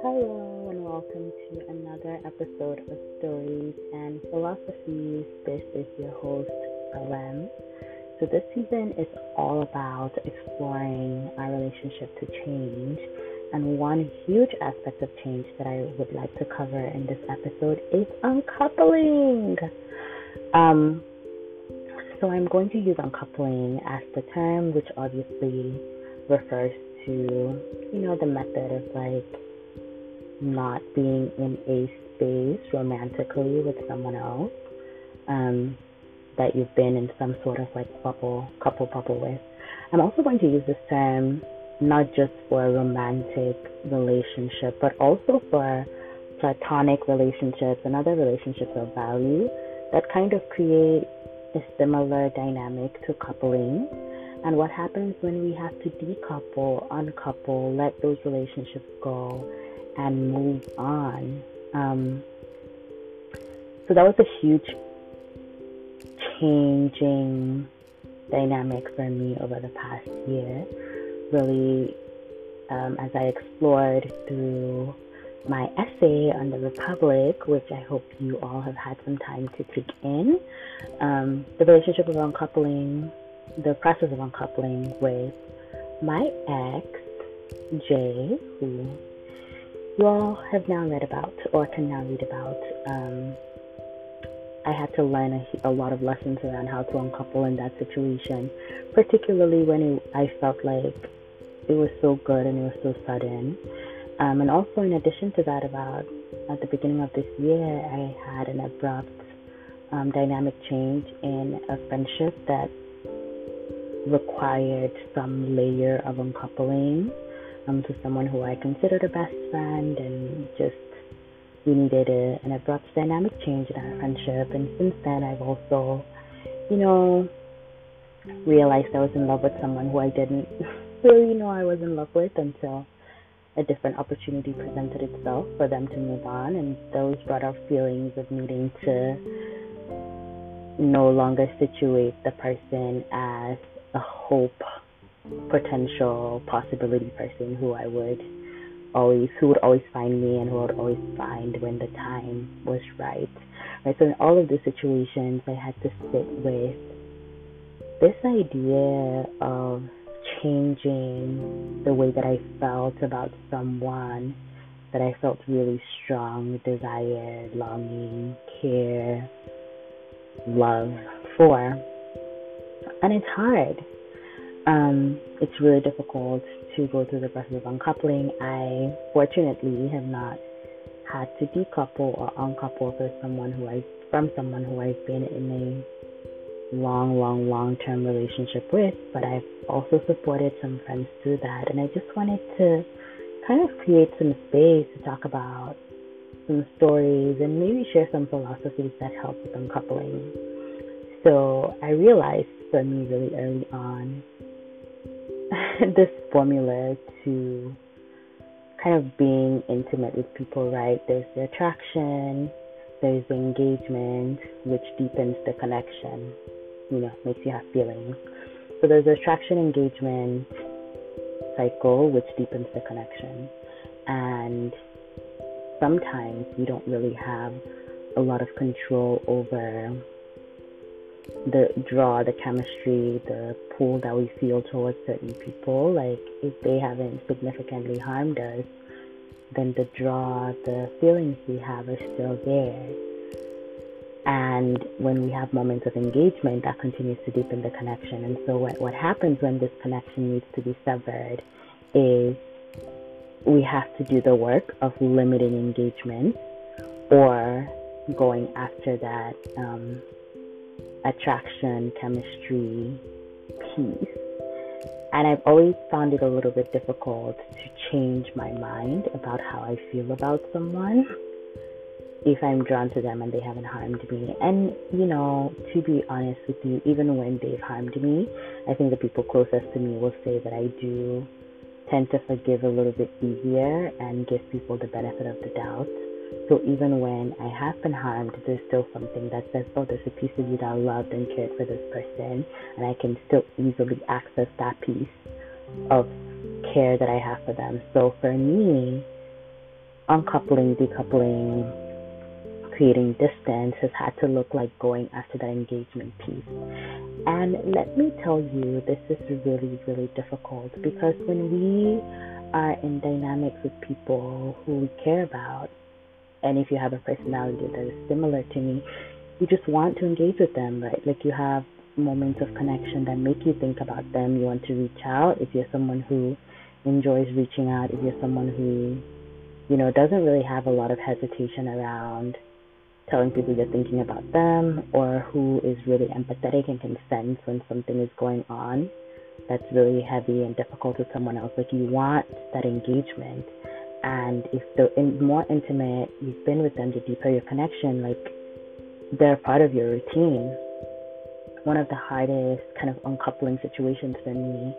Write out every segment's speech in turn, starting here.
Hello, and welcome to another episode of Stories and Philosophies. This is your host, LM. So, this season is all about exploring our relationship to change. And one huge aspect of change that I would like to cover in this episode is uncoupling. Um, so, I'm going to use uncoupling as the term, which obviously refers to, you know, the method of like not being in a space romantically with someone else. Um, that you've been in some sort of like bubble, couple bubble with. I'm also going to use this term not just for a romantic relationship, but also for platonic relationships and other relationships of value that kind of create a similar dynamic to coupling. And what happens when we have to decouple, uncouple, let those relationships go, and move on. Um, so that was a huge changing dynamic for me over the past year. Really, um, as I explored through my essay on the Republic, which I hope you all have had some time to take in, um, the relationship of uncoupling, the process of uncoupling with my ex, Jay, who you all have now read about or can now read about. Um, I had to learn a, a, lot of lessons around how to uncouple in that situation, particularly when it, I felt like it was so good and it was so sudden. Um, and also, in addition to that, about at the beginning of this year, I had an abrupt um, dynamic change in a friendship that required some layer of uncoupling um, to someone who I considered a best friend and just we needed a, an abrupt dynamic change in our friendship. And since then, I've also, you know, realized I was in love with someone who I didn't really know I was in love with until a different opportunity presented itself for them to move on. And those brought up feelings of needing to no longer situate the person as a hope, potential possibility person who I would always who would always find me and who would always find when the time was right. Right. So in all of these situations I had to sit with this idea of changing the way that I felt about someone that I felt really strong desire, longing, care, love for. And it's hard. Um, it's really difficult to go through the process of uncoupling. I fortunately have not had to decouple or uncouple for someone who I from someone who I've been in a long, long, long term relationship with, but I've also supported some friends through that and I just wanted to kind of create some space to talk about some stories and maybe share some philosophies that help with uncoupling. So I realized for me really early on this formula to kind of being intimate with people, right? There's the attraction, there's engagement, which deepens the connection, you know, makes you have feelings. So there's the attraction engagement cycle, which deepens the connection. And sometimes we don't really have a lot of control over the draw, the chemistry, the pull that we feel towards certain people. Like if they haven't significantly harmed us, then the draw, the feelings we have are still there. And when we have moments of engagement, that continues to deepen the connection. And so what, what happens when this connection needs to be severed is we have to do the work of limiting engagement or going after that um, attraction, chemistry piece. And I've always found it a little bit difficult to change my mind about how I feel about someone if I'm drawn to them and they haven't harmed me. And, you know, to be honest with you, even when they've harmed me, I think the people closest to me will say that I do tend to forgive a little bit easier and give people the benefit of the doubt. So even when I have been harmed, there's still something that says, oh, there's a piece of you that I loved and cared for this person, and I can still easily access that piece of care that I have for them. So for me, uncoupling, decoupling, creating distance has had to look like going after that engagement piece. And let me tell you, this is really, really difficult because when we are in dynamics with people who we care about, and if you have a personality that is similar to me, you just want to engage with them, right? Like you have moments of connection that make you think about them. You want to reach out. If you're someone who enjoys reaching out, if you're someone who, you know, doesn't really have a lot of hesitation around telling people you're thinking about them, or who is really empathetic and can sense when something is going on that's really heavy and difficult with someone else. Like you want that engagement. And if the in, more intimate you've been with them, the deeper your connection, like they're part of your routine. One of the hardest kind of uncoupling situations for me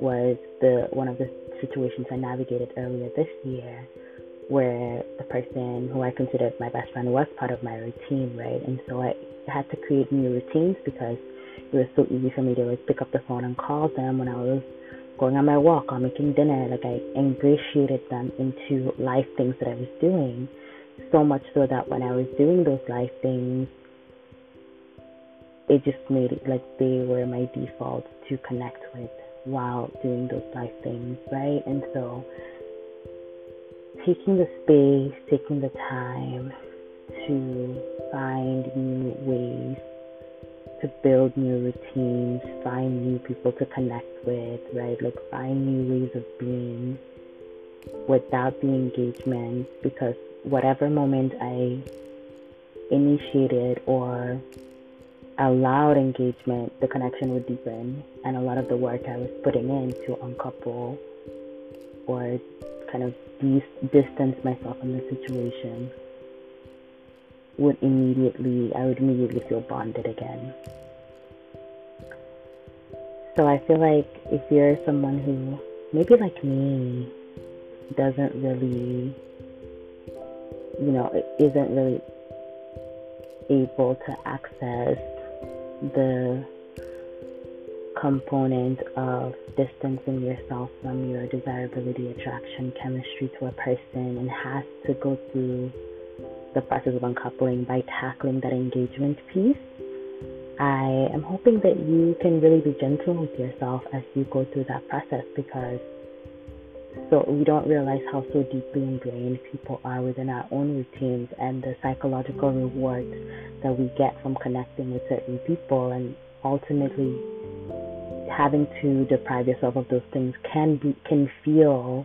was the one of the situations I navigated earlier this year where the person who I considered my best friend was part of my routine, right? And so I had to create new routines because it was so easy for me to like pick up the phone and call them when I was going on my walk or making dinner. Like I ingratiated them into life things that I was doing, so much so that when I was doing those life things, it just made it like they were my default to connect with while doing those life things, right? And so taking the space, taking the time to find new ways to build new routines, find new people to connect with, right? Like find new ways of being without the engagement because whatever moment I initiated or allowed engagement, the connection would deepen and a lot of the work I was putting in to uncouple or kind of dis- distance myself from the situation would immediately, I would immediately feel bonded again. So I feel like if you're someone who, maybe like me, doesn't really, you know, isn't really able to access the component of distancing yourself from your desirability, attraction, chemistry to a person and has to go through the process of uncoupling by tackling that engagement piece. I am hoping that you can really be gentle with yourself as you go through that process because so we don't realize how so deeply ingrained people are within our own routines and the psychological rewards that we get from connecting with certain people and ultimately having to deprive yourself of those things can be can feel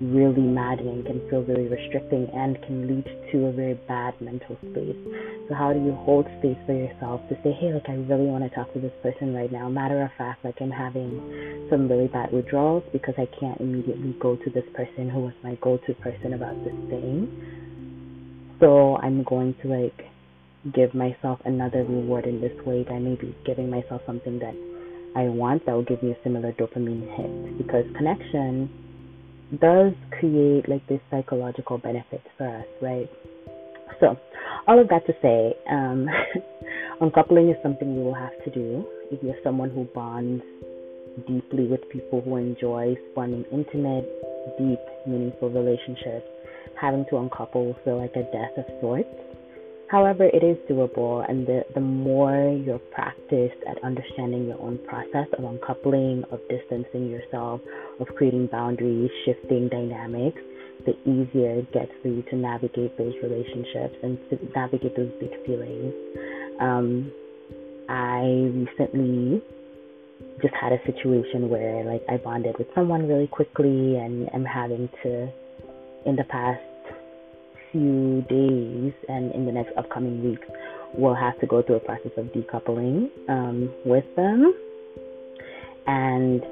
really maddening, can feel very restricting, and can lead to a very bad mental space. So, how do you hold space for yourself to say, hey, like, I really want to talk to this person right now? Matter of fact, like, I'm having some really bad withdrawals because I can't immediately go to this person who was my go to person about this thing. So, I'm going to, like, give myself another reward in this way by maybe giving myself something that I want that will give me a similar dopamine hit because connection does create like this psychological benefit for us, right? So, all of that to say, um, uncoupling is something you will have to do if you're someone who bonds deeply with people who enjoy forming intimate, deep, meaningful relationships. Having to uncouple will feel like a death of sorts. However, it is doable, and the, the more you're practiced at understanding your own process of uncoupling, of distancing yourself, of creating boundaries, shifting dynamics, the easier it gets for you to navigate those relationships and to navigate those big feelings. Um, I recently just had a situation where like I bonded with someone really quickly and I'm having to in the past few days and in the next upcoming weeks, we'll have to go through a process of decoupling um, with them. And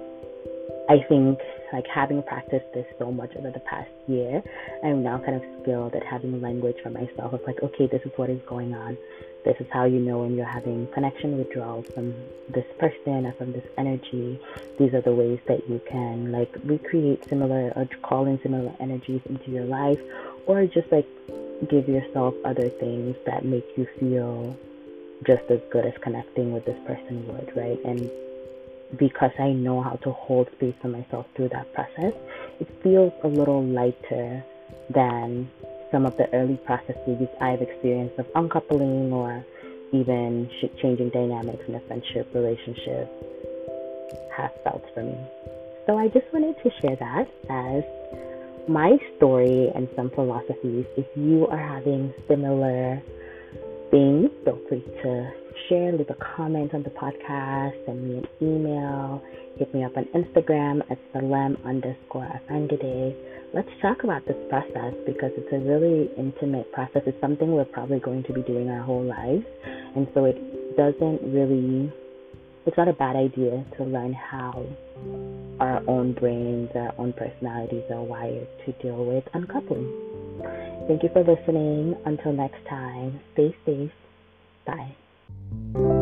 I think like having practiced this so much over the past year, I'm now kind of skilled at having language for myself of like, okay, this is what is going on. This is how you know when you're having connection withdrawals from this person or from this energy. These are the ways that you can like recreate similar or call in similar energies into your life or just like give yourself other things that make you feel just as good as connecting with this person would, right? And because I know how to hold space for myself through that process, it feels a little lighter than some of the early processes I've experienced of uncoupling or even changing dynamics in a friendship relationship have felt for me. So I just wanted to share that as my story and some philosophies. If you are having similar things, feel free to share, leave a comment on the podcast, send me an email, hit me up on Instagram at salem underscore afandide. Let's talk about this process because it's a really intimate process. It's something we're probably going to be doing our whole lives. And so it doesn't really, it's not a bad idea to learn how our own brains, our own personalities are wired to deal with uncoupling. Thank you for listening. Until next time, stay safe. Bye.